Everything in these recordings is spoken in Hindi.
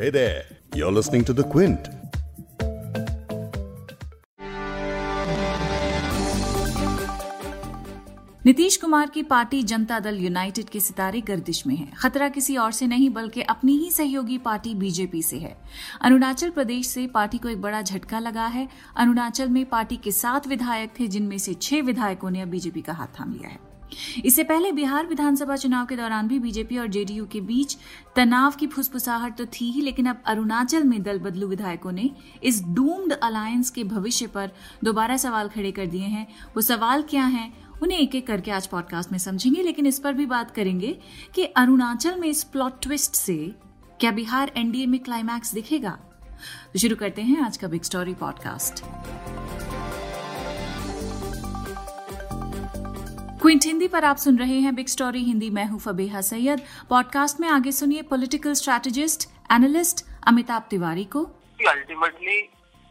Hey there, you're listening to The Quint. Nitish Kumar की पार्टी जनता दल यूनाइटेड के सितारे गर्दिश में है। खतरा किसी और से नहीं बल्कि अपनी ही सहयोगी पार्टी बीजेपी से है। अरुणाचल प्रदेश से पार्टी को एक बड़ा झटका लगा है। अरुणाचल में पार्टी के सात विधायक थे जिनमें से छह विधायकों ने अब बीजेपी का हाथ थाम लिया है। इससे पहले बिहार विधानसभा चुनाव के दौरान भी बीजेपी और जेडीयू के बीच तनाव की फुसफुसाहट तो थी ही, लेकिन अब अरुणाचल में दल बदलू विधायकों ने इस डूम्ड अलायंस के भविष्य पर दोबारा सवाल खड़े कर दिए हैं। वो सवाल क्या हैं, उन्हें एक एक करके आज पॉडकास्ट में समझेंगे, लेकिन इस पर भी बात करेंगे कि अरुणाचल में इस प्लॉट ट्विस्ट से क्या बिहार एनडीए में क्लाइमैक्स दिखेगा? तो शुरू करते हैं आज का big story podcast Quint Hindi पर आप सुन रहे हैं बिग स्टोरी हिंदी। मैं हूँ फबेहा सैयद। पॉडकास्ट में आगे सुनिए political strategist analyst Amitabh Tiwari को। अल्टीमेटली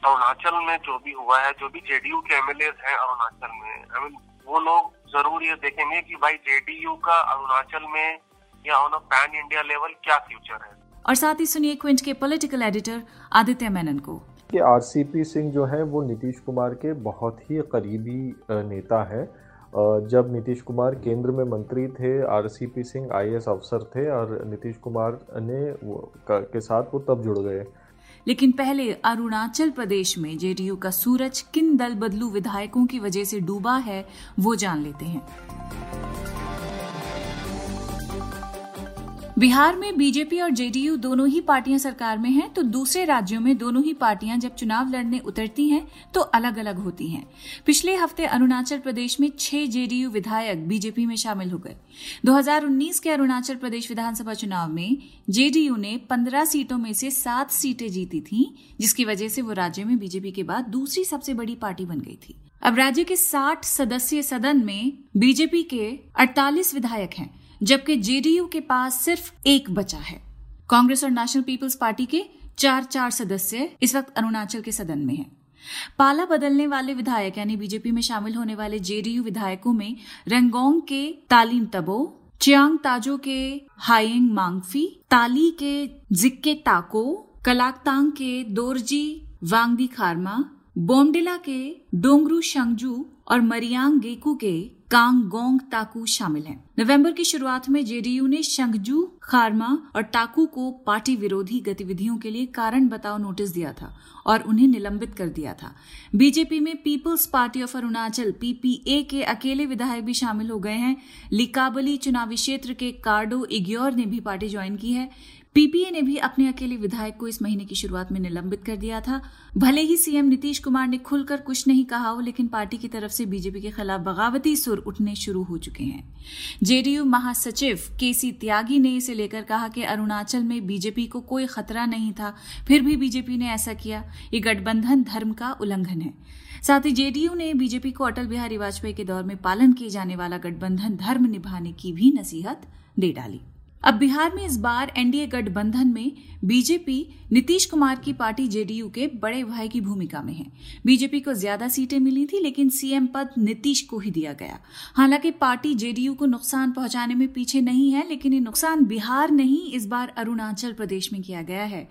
अरुणाचल में जो भी हुआ है जो भी जेडीयू के एमएलए हैं अरुणाचल में आई मीन वो लोग ज़रूर ये देखेंगे कि भाई जेडीयू का अरुणाचल में या on a pan India level क्या फ्यूचर है। और साथ ही सुनिए क्विंट के पॉलिटिकल एडिटर आदित्य मेनन को। कि आरसीपी सिंह जो है वो नीतीश कुमार के बहुत ही करीबी नेता है। जब नीतीश कुमार केंद्र में मंत्री थे, आरसीपी सिंह आईएएस अफसर थे और नीतीश कुमार ने के साथ वो तब जुड़ गए। लेकिन पहले अरुणाचल प्रदेश में जेडीयू का सूरज किन दल बदलू विधायकों की वजह से डूबा है, वो जान लेते हैं। बिहार में बीजेपी और जेडीयू दोनों ही पार्टियाँ सरकार में हैं तो दूसरे राज्यों में दोनों ही पार्टियाँ जब चुनाव लड़ने उतरती हैं तो अलग अलग होती हैं। पिछले हफ़्ते अरुणाचल प्रदेश में छह जेडीयू विधायक बीजेपी में शामिल हो गए। 2019 के अरुणाचल प्रदेश विधानसभा चुनाव में जेडीयू ने 15 सीटों में से सात सीटें जीती थी, जिसकी वजह से वो राज्य में बीजेपी के बाद दूसरी सबसे बड़ी पार्टी बन गई थी। अब राज्य के 60 सदस्यीय सदन में बीजेपी के 48 विधायक हैं। जबकि जेडीयू के पास सिर्फ़ एक बचा है कांग्रेस और नेशनल पीपल्स पार्टी के चार चार सदस्य इस वक्त अरुणाचल के सदन में हैं। पाला बदलने वाले विधायक, यानी बीजेपी में शामिल होने वाले जेडीयू विधायकों में रंगोंग के तालीम तबो, चियांग ताजो के हाइंग मांगफी, ताली के जिक्के ताको, कलाकतांग के दोरजी वांगदी खारमा, बोमडिला के डोंगरू शंगजू और मरियांग गेकू के कांगोंग ताकू शामिल हैं। नवंबर की शुरुआत में जेडीयू ने शंगजू, खारमा और टाकू को पार्टी विरोधी गतिविधियों के लिए कारण बताओ नोटिस दिया था और उन्हें निलंबित कर दिया था। बीजेपी में people's party of Arunachal, PPA के अकेले विधायक भी शामिल हो गए हैं। लिकाबली चुनावी क्षेत्र के कार्डो इग्योर ने भी पार्टी ज्वाइन की है। पीपीए ने भी अपने अकेले विधायक को इस महीने की शुरुआत में निलंबित कर दिया था। भले ही सीएम नीतीश कुमार ने खुलकर कुछ नहीं कहा हो, लेकिन पार्टी की तरफ़ से बीजेपी के खिलाफ बगावती सुर उठने शुरू हो चुके हैं। जेडीयू महासचिव केसी त्यागी ने इसे लेकर कहा कि अरुणाचल में बीजेपी को कोई खतरा नहीं था, फिर भी बीजेपी ने ऐसा किया। ये गठबंधन धर्म का उल्लंघन है। साथ ही जेडीयू ने बीजेपी को अटल बिहारी वाजपेयी के दौर में पालन किए जाने वाला गठबंधन धर्म निभाने की भी नसीहत दे डाली। अब बिहार में इस बार एनडीए गठबंधन में बीजेपी नीतीश कुमार की पार्टी जेडीयू के बड़े भाई की भूमिका में है। बीजेपी को ज़्यादा सीटें मिली थी, लेकिन सीएम पद नीतीश को ही दिया गया। हालाँकि पार्टी जेडीयू को नुकसान पहुँचाने में पीछे नहीं है, लेकिन ये नुकसान बिहार नहीं, इस बार अरुणाचल प्रदेश में किया गया है।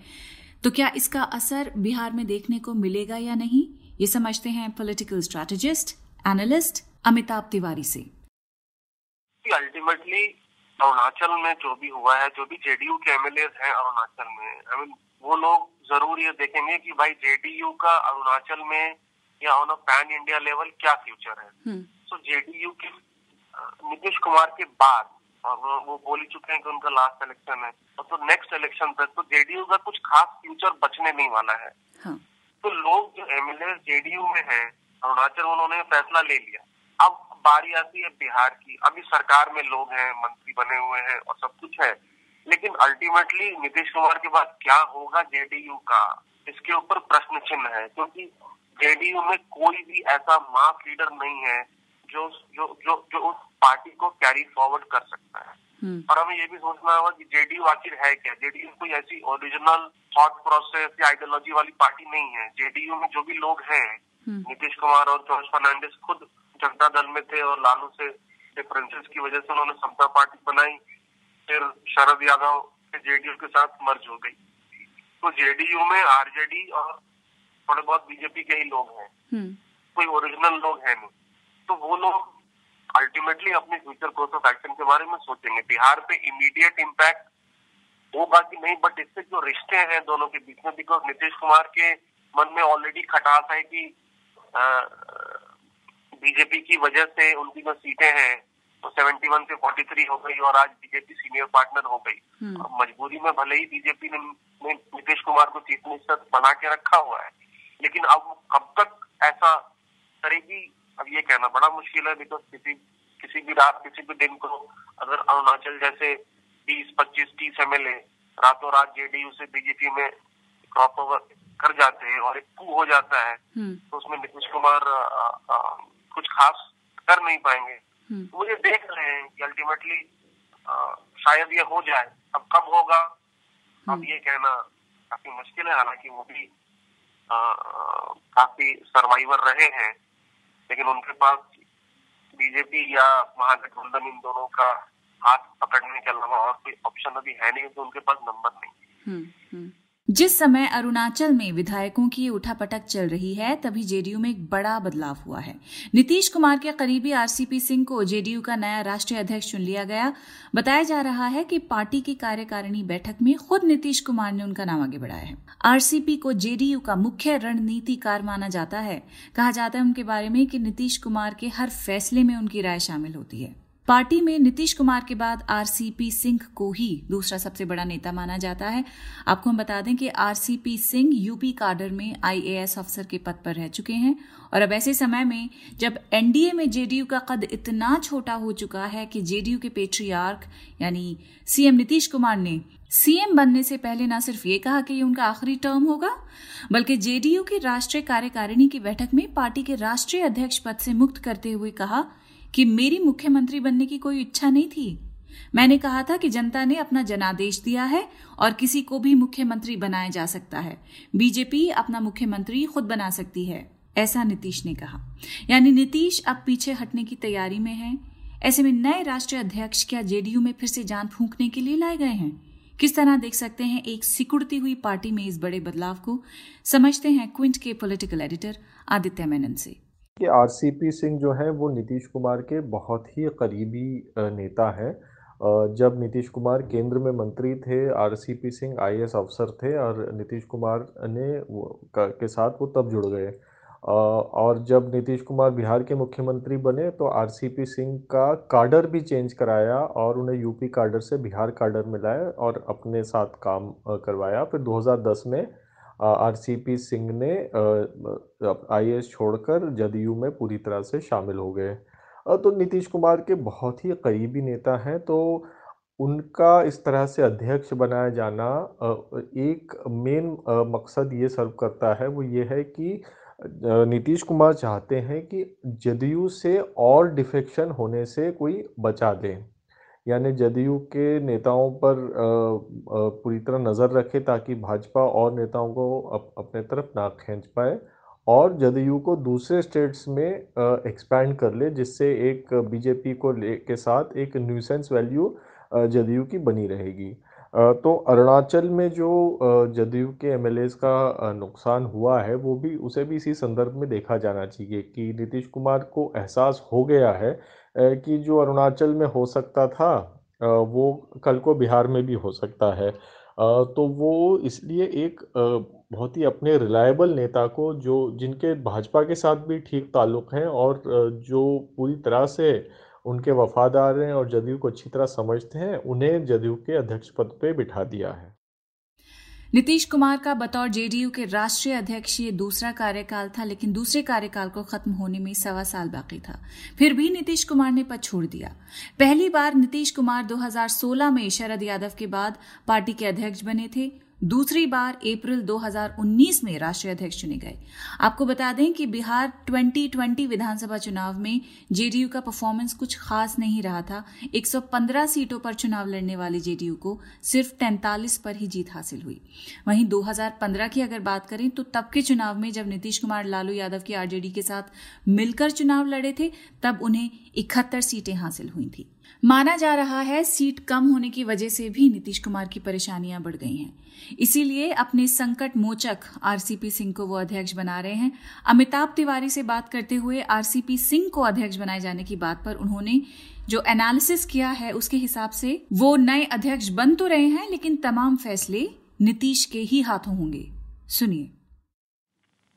तो क्या इसका असर बिहार में देखने को मिलेगा या नहीं? ये समझते हैं political strategist analyst Amitabh Tiwari से। अल्टीमेटली अरुणाचल में जो भी हुआ है जो भी जेडीयू के एमएलए हैं अरुणाचल में आई मीन वो लोग ज़रूर ये देखेंगे कि भाई जेडीयू का अरुणाचल में या on a pan India level क्या फ्यूचर है। तो जेडीयू के नीतीश कुमार के बाद और वो, वो बोल ही चुके हैं कि उनका लास्ट इलेक्शन है। और तो नेक्स्ट इलेक्शन तक तो जेडीयू का कुछ खास फ्यूचर बचने नहीं वाला है। हाँ. तो लोग जो एमएलए जेडीयू में है अरुणाचल उन्होंने फैसला ले लिया। अब बारी आती है बिहार की। अभी सरकार में लोग हैं मंत्री बने हुए हैं और सब कुछ है। लेकिन अल्टीमेटली नीतीश कुमार के बाद क्या होगा जेडीयू का इसके ऊपर प्रश्न चिन्ह है। क्योंकि जेडीयू में कोई भी ऐसा मास लीडर नहीं है जो जो जो जो उस पार्टी को कैरी फॉरवर्ड कर सकता है। हम्म। और हमें ये भी सोचना होगा कि जेडीयू आखिर है क्या? जेडीयू कोई ऐसी ओरिजिनल थॉट प्रोसेस या आइडियोलॉजी वाली पार्टी नहीं है। जेडीयू में जो भी लोग हैं हम्म। नीतीश कुमार और जॉर्ज फर्नांडिस खुद जनता दल में थे और लालू से डिफरेंसेस की वजह से उन्होंने समता पार्टी बनाई। फिर शरद यादव जेडीयू के साथ मर्ज हो गई। तो जेडीयू में आरजेडी और थोड़े बहुत बीजेपी के ही लोग हैं। हम्म। कोई ओरिजिनल लोग हैं नहीं। तो वो लोग अल्टीमेटली अपने फ्यूचर कोर्स ऑफ़ एक्शन के बारे में सोचेंगे। बिहार पे इमीडिएट इम्पैक्ट होगा कि नहीं बट इससे जो रिश्ते हैं दोनों के बीच में बिकॉज़ नीतीश कुमार के मन में ऑलरेडी खटास है कि बीजेपी की वजह से उनकी जो सीटें हैं तो 71 से 43 हो गई और आज बीजेपी सीनियर पार्टनर हो गई हम्म। मजबूरी में भले ही बीजेपी ने, नीतीश कुमार को चीफ मिनिस्टर बना के रखा हुआ है लेकिन अब कब तक ऐसा करेगी अब ये कहना बड़ा मुश्किल है बिकॉज़ किसी किसी भी रात किसी भी दिन को अगर अरुणाचल जैसे 20 25 तीस एम एल ए रातों रात जेडीयू से बीजेपी में क्रॉप ओवर कर जाते हैं और एक कू हो जाता है हम्म। तो उसमें नीतीश कुमार आ, आ, खास कर नहीं पाएँगे। हम्म। तो मुझे देख रहे हैं कि अल्टीमेटली शायद ये हो जाए। अब कब होगा? अब ये कहना काफ़ी मुश्किल है। हालाँकि वो भी आ, काफ़ी सर्वाइवर रहे हैं। लेकिन उनके पास बीजेपी या महागठबंधन इन दोनों का हाथ पकड़ने के अलावा और कोई ऑप्शन अभी है नहीं तो उनके पास नंबर नहीं। हम्म, हम्म। जिस समय अरुणाचल में विधायकों की उठापटक चल रही है, तभी जेडीयू में एक बड़ा बदलाव हुआ है। नीतीश कुमार के करीबी आरसीपी सिंह को जेडीयू का नया राष्ट्रीय अध्यक्ष चुन लिया गया। बताया जा रहा है कि पार्टी की कार्यकारिणी बैठक में खुद नीतीश कुमार ने उनका नाम आगे बढ़ाया है। आरसीपी को जेडीयू का मुख्य रणनीतिकार माना जाता है। कहा जाता है उनके बारे में कि नीतीश कुमार के हर फैसले में उनकी राय शामिल होती है। पार्टी में नीतीश कुमार के बाद आरसीपी सिंह को ही दूसरा सबसे बड़ा नेता माना जाता है। आपको हम बता दें कि आरसीपी सिंह यूपी काडर में आईएएस अफसर के पद पर रह चुके हैं और अब ऐसे समय में जब एनडीए में जेडीयू का कद इतना छोटा हो चुका है कि जेडीयू के पेट्रियार्क, यानी सीएम नीतीश कुमार ने सीएम बनने से पहले न सिर्फ़ ये कहा कि ये उनका आखिरी टर्म होगा, बल्कि जेडीयू की राष्ट्रीय कार्यकारिणी की बैठक में पार्टी के राष्ट्रीय अध्यक्ष पद से मुक्त करते हुए कहा कि मेरी मुख्यमंत्री बनने की कोई इच्छा नहीं थी। मैंने कहा था कि जनता ने अपना जनादेश दिया है और किसी को भी मुख्यमंत्री बनाया जा सकता है। बीजेपी अपना मुख्यमंत्री खुद बना सकती है, ऐसा नीतीश ने कहा। यानी नीतीश अब पीछे हटने की तैयारी में है। ऐसे में नए राष्ट्रीय अध्यक्ष क्या जेडीयू में फिर से जान फूंकने के लिए लाए गए हैं? किस तरह देख सकते हैं एक सिकुड़ती हुई पार्टी में इस बड़े बदलाव को? समझते हैं क्विंट के पॉलिटिकल एडिटर आदित्य मेनन से। कि आरसीपी सिंह जो है, वो नीतीश कुमार के बहुत ही करीबी नेता हैं। जब नीतीश कुमार केंद्र में मंत्री थे, आरसीपी सिंह आईएएस अफसर थे और नीतीश कुमार ने के साथ वो तब जुड़ गए। और जब नीतीश कुमार बिहार के मुख्यमंत्री बने तो आरसीपी सिंह का कार्डर भी चेंज कराया और उन्हें यूपी कार्डर से बिहार कार्डर में लाया और अपने साथ काम करवाया। फिर 2010 में आरसीपी सिंह ने आईएएस छोड़कर जदयू में पूरी तरह से शामिल हो गए। तो नीतीश कुमार के बहुत ही करीबी नेता हैं तो उनका इस तरह से अध्यक्ष बनाया जाना एक मेन मकसद ये सर्व करता है, वो ये है कि नीतीश कुमार चाहते हैं कि जदयू से और डिफेक्शन होने से कोई बचा दें। यानी जदयू के नेताओं पर पूरी तरह नज़र रखे ताकि भाजपा और नेताओं को अप, अपने तरफ़ ना खींच पाए और जदयू को दूसरे स्टेट्स में एक्सपैंड कर ले जिससे एक बीजेपी को ले के साथ एक न्यूसेंस वैल्यू जदयू की बनी रहेगी। तो अरुणाचल में जो जदयू के एम का नुकसान हुआ है वो भी उसे भी इसी संदर्भ में देखा जाना चाहिए कि नीतीश कुमार को एहसास हो गया है कि जो अरुणाचल में हो सकता था वो कल को बिहार में भी हो सकता है। तो वो इसलिए एक बहुत ही अपने रिलायबल नेता को जो, जिनके भाजपा के साथ भी ठीक ताल्लुक़ हैं और जो पूरी तरह से उनके वफादार हैं और जदयू को अच्छी तरह समझते हैं, उन्हें जदयू के अध्यक्ष पद पे बिठा दिया है। नीतीश कुमार का बतौर जेडीयू के राष्ट्रीय अध्यक्ष ये दूसरा कार्यकाल था, लेकिन दूसरे कार्यकाल को खत्म होने में सवा साल बाकी था। फिर भी नीतीश कुमार ने पद छोड़ दिया। पहली बार नीतीश कुमार 2016 में शरद यादव के बाद पार्टी के अध्यक्ष बने थे। दूसरी बार अप्रैल 2019 में राष्ट्रीय अध्यक्ष चुने गए। आपको बता दें कि बिहार 2020 विधानसभा चुनाव में जेडीयू का परफॉर्मेंस कुछ खास नहीं रहा था। 115 सीटों पर चुनाव लड़ने वाली जेडीयू को सिर्फ़ 43 पर ही जीत हासिल हुई। वहीं 2015 की अगर बात करें तो तब के चुनाव में जब नीतीश कुमार, लालू यादव की आरजेडी के साथ मिलकर चुनाव लड़े थे, तब उन्हें इकहत्तर सीटें हासिल हुई थी। माना जा रहा है सीट कम होने की वजह से भी नीतीश कुमार की परेशानियाँ बढ़ गई हैं। इसीलिए अपने संकट मोचक आरसीपी सिंह को वो अध्यक्ष बना रहे हैं। अमिताभ तिवारी से बात करते हुए आरसीपी सिंह को अध्यक्ष बनाए जाने की बात पर उन्होंने जो एनालिसिस किया है, उसके हिसाब से वो नए अध्यक्ष बन तो रहे हैं, लेकिन तमाम फैसले नीतीश के ही हाथों होंगे। सुनिए।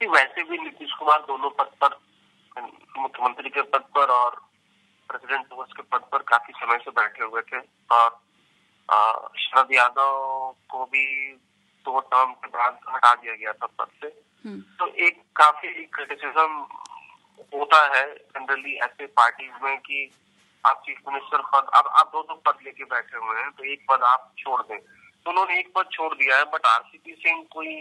वैसे भी नीतीश कुमार दोनों पद पर, मुख्यमंत्री के पद पर और प्रेसिडेंट दिवस के पद पर काफ़ी समय से बैठे हुए थे और शरद यादव को भी दो टर्म के बाद हटा दिया गया था पद से हम्म। तो एक काफ़ी क्रिटिसिज्म होता है जनरली ऐसे पार्टीज़ में कि आप चीफ मिनिस्टर पद अब आप दो दो पद लेके बैठे हुए हैं तो एक पद आप छोड़ दें तो उन्होंने एक पद छोड़ दिया है बट आरसीपी सिंह कोई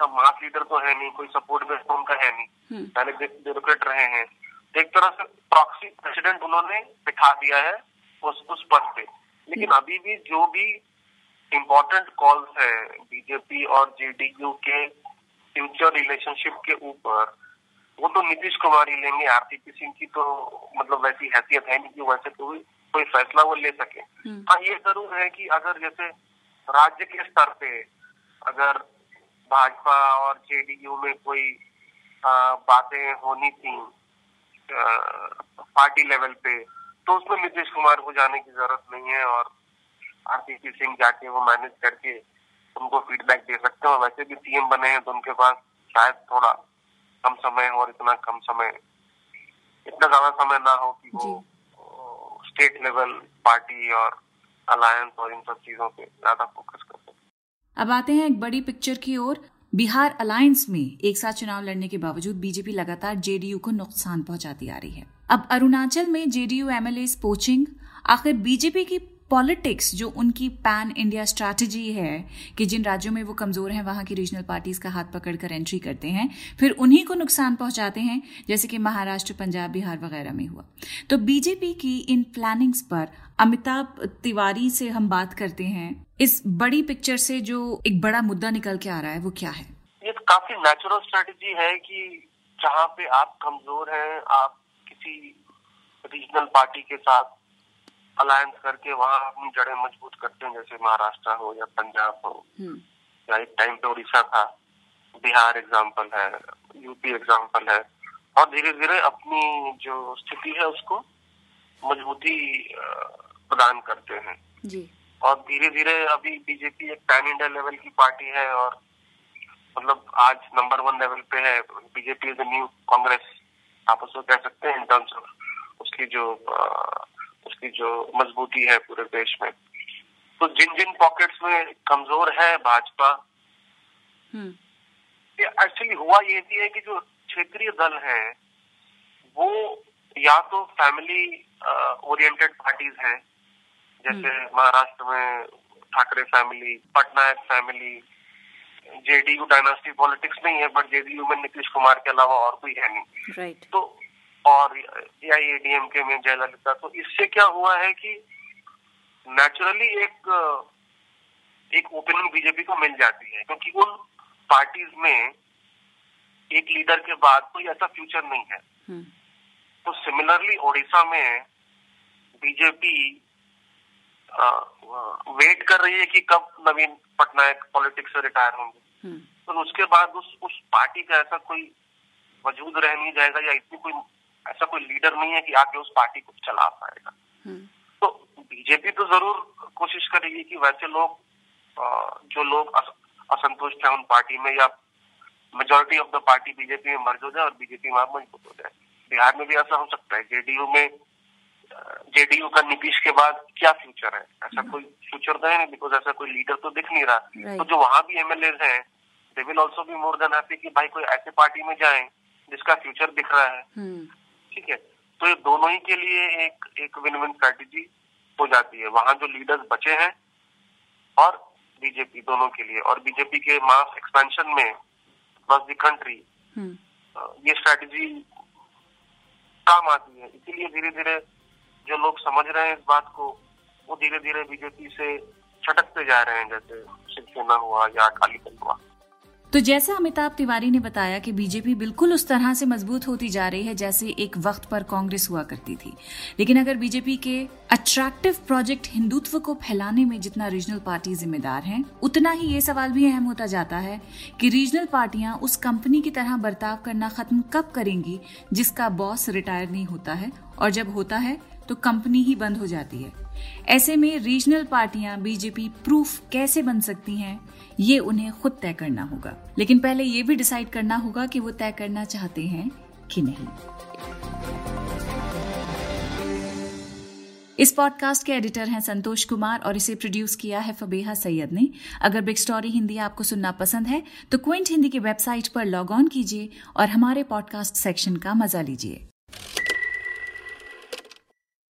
मास लीडर तो है नहीं कोई सपोर्ट बेस तो उनका है नहीं हम्म। पहले ब्यूरोक्रेट रहे हैं एक तरह से प्रॉक्सी प्रेसिडेंट उन्होंने बिठा दिया है उस उस पद पे लेकिन अभी भी जो भी इम्पोर्टेंट कॉल्स है बीजेपी और जेडीयू के फ्यूचर रिलेशनशिप के ऊपर वो तो नीतीश कुमार ही लेंगे आरसीपी सिंह की तो मतलब वैसी हैसियत है नहीं कि वैसे कोई कोई फैसला वो ले सके हम्म। हाँ ये ज़रूर है कि अगर जैसे राज्य के स्तर पे अगर भाजपा और जेडीयू में कोई बातें होनी थी पार्टी लेवल पे। तो उसमें नीतीश कुमार को जाने की ज़रूरत नहीं है और आरसीपी सिंह जाके वो मैनेज करके उनको फीडबैक दे सकते हैं। वैसे भी सीएम बने हैं तो उनके पास शायद थोड़ा कम समय और इतना कम समय इतना ज़्यादा समय ना हो कि वो स्टेट लेवल पार्टी और अलायंस और इन सब चीज़ों पे ज़्यादा फोकस कर सके। अब आते हैं एक बड़ी पिक्चर की ओर। बिहार अलायंस में एक साथ चुनाव लड़ने के बावजूद बीजेपी लगातार जेडीयू को नुकसान पहुंचाती आ रही है। अब अरुणाचल में जेडीयू एमएलए पोचिंग। आखिर बीजेपी की पॉलिटिक्स, जो उनकी पैन इंडिया स्ट्रैटेजी है कि जिन राज्यों में वो कमज़ोर हैं, वहाँ की रीजनल पार्टीज़ का हाथ पकड़कर एंट्री करते हैं, फिर उन्हीं को नुकसान पहुंचाते हैं, जैसे कि महाराष्ट्र, पंजाब, बिहार वगैरह में हुआ। तो बीजेपी की इन प्लानिंग्स पर अमिताभ तिवारी से हम बात करते हैं। इस बड़ी पिक्चर से जो एक बड़ा मुद्दा निकल के आ रहा है वो क्या है? ये तो काफ़ी नेचुरल स्ट्रेटेजी है कि जहाँ पे आप कमज़ोर हैं आप किसी रीजनल पार्टी के साथ अलायंस करके वहाँ अपनी जड़ें मज़बूत करते हैं जैसे महाराष्ट्र हो या पंजाब हो। हम्म। या एक टाइम पे उड़ीसा था बिहार एग्ज़ाम्पल है यूपी एग्ज़ाम्पल है और धीरे धीरे अपनी जो स्थिति है उसको मजबूती प्रदान करते हैं। जी। और धीरे धीरे अभी बीजेपी एक पैन इंडिया लेवल की पार्टी है और मतलब आज नंबर वन लेवल पे है। बीजेपी इज़ न्यू कांग्रेस आप उसको कह सकते हैं इन टर्म्स ऑफ़ उसकी जो उसकी जो मजबूती है पूरे देश में। तो जिन जिन पॉकेट्स में कमज़ोर है भाजपा एक्चुअली हम्म। हुआ ये भी है कि जो क्षेत्रीय दल है वो या तो फैमिली ओरिएंटेड पार्टीज़ हैं जैसे। महाराष्ट्र में Thackeray family Patnaik family JDU dynasty politics नहीं है बट जेडीयू में नीतीश कुमार के अलावा और कोई है नहीं right. तो और के में जयललिता तो इससे क्या हुआ है कि नेचुरली एक एक ओपनिंग बीजेपी को मिल जाती है क्योंकि उन पार्टीज़ में एक लीडर के बाद कोई ऐसा फ्यूचर नहीं है हम्म। तो सिमिलरली ओडिशा में बीजेपी वेट कर रही है कि कब नवीन पटनायक पॉलिटिक्स से रिटायर होंगे। हम्म। तो उसके बाद उस उस पार्टी का ऐसा कोई वजूद रह नहीं जाएगा या इतनी कोई ऐसा कोई लीडर नहीं है कि आके उस पार्टी को चला पाएगा। हम्म। तो बीजेपी तो ज़रूर कोशिश करेगी कि वैसे लोग जो लोग असंतुष्ट है उन पार्टी में या majority of the party BJP में मर्ज हो जाए और बीजेपी में मज़बूत हो जाए। बिहार में भी ऐसा हो सकता है। जेडीयू में जेडीयू का नीतीश के बाद क्या फ्यूचर है? ऐसा हम्म। कोई फ्यूचर तो है नहीं बिकॉज़ ऐसा कोई लीडर तो दिख नहीं रहा। तो जो वहाँ भी एमएलए हैं they will also be more than happy कि भाई कोई ऐसे पार्टी में जाए जिसका फ्यूचर दिख रहा है। हम्म। ठीक है? तो ये दोनों ही के लिए एक एक विन विन स्ट्रेटेजी हो जाती है। वहाँ जो लीडर्स बचे हैं और बीजेपी दोनों के लिए। और बीजेपी के मास एक्सपेंशन में बस द कंट्री ये स्ट्रेटेजी काम आती है। इसीलिए धीरे धीरे जो लोग समझ रहे हैं इस बात को, वो धीरे धीरे बीजेपी से छटकते जा रहे हैं, जैसे शिवसेना हुआ या अकाली दल हुआ। तो जैसा अमिताभ तिवारी ने बताया कि बीजेपी बिल्कुल उस तरह से मज़बूत होती जा रही है जैसे एक वक्त पर कांग्रेस हुआ करती थी। लेकिन अगर बीजेपी के अट्रैक्टिव प्रोजेक्ट हिंदुत्व को फैलाने में जितना रीजनल पार्टी जिम्मेदार हैं, उतना ही ये सवाल भी अहम होता जाता है कि रीजनल पार्टियाँ उस कंपनी की तरह बर्ताव करना खत्म कब करेंगी जिसका बॉस रिटायर नहीं होता है और जब होता है तो कंपनी ही बंद हो जाती है। ऐसे में रीजनल पार्टियाँ बीजेपी प्रूफ कैसे बन सकती हैं, ये उन्हें खुद तय करना होगा। लेकिन पहले ये भी डिसाइड करना होगा कि वो तय करना चाहते हैं कि नहीं। इस पॉडकास्ट के एडिटर हैं संतोष कुमार और इसे प्रोड्यूस किया है फबेहा सैयद ने। अगर बिग स्टोरी हिंदी आपको सुनना पसंद है तो क्विंट हिंदी की वेबसाइट पर लॉग ऑन कीजिए और हमारे पॉडकास्ट सेक्शन का मज़ा लीजिए।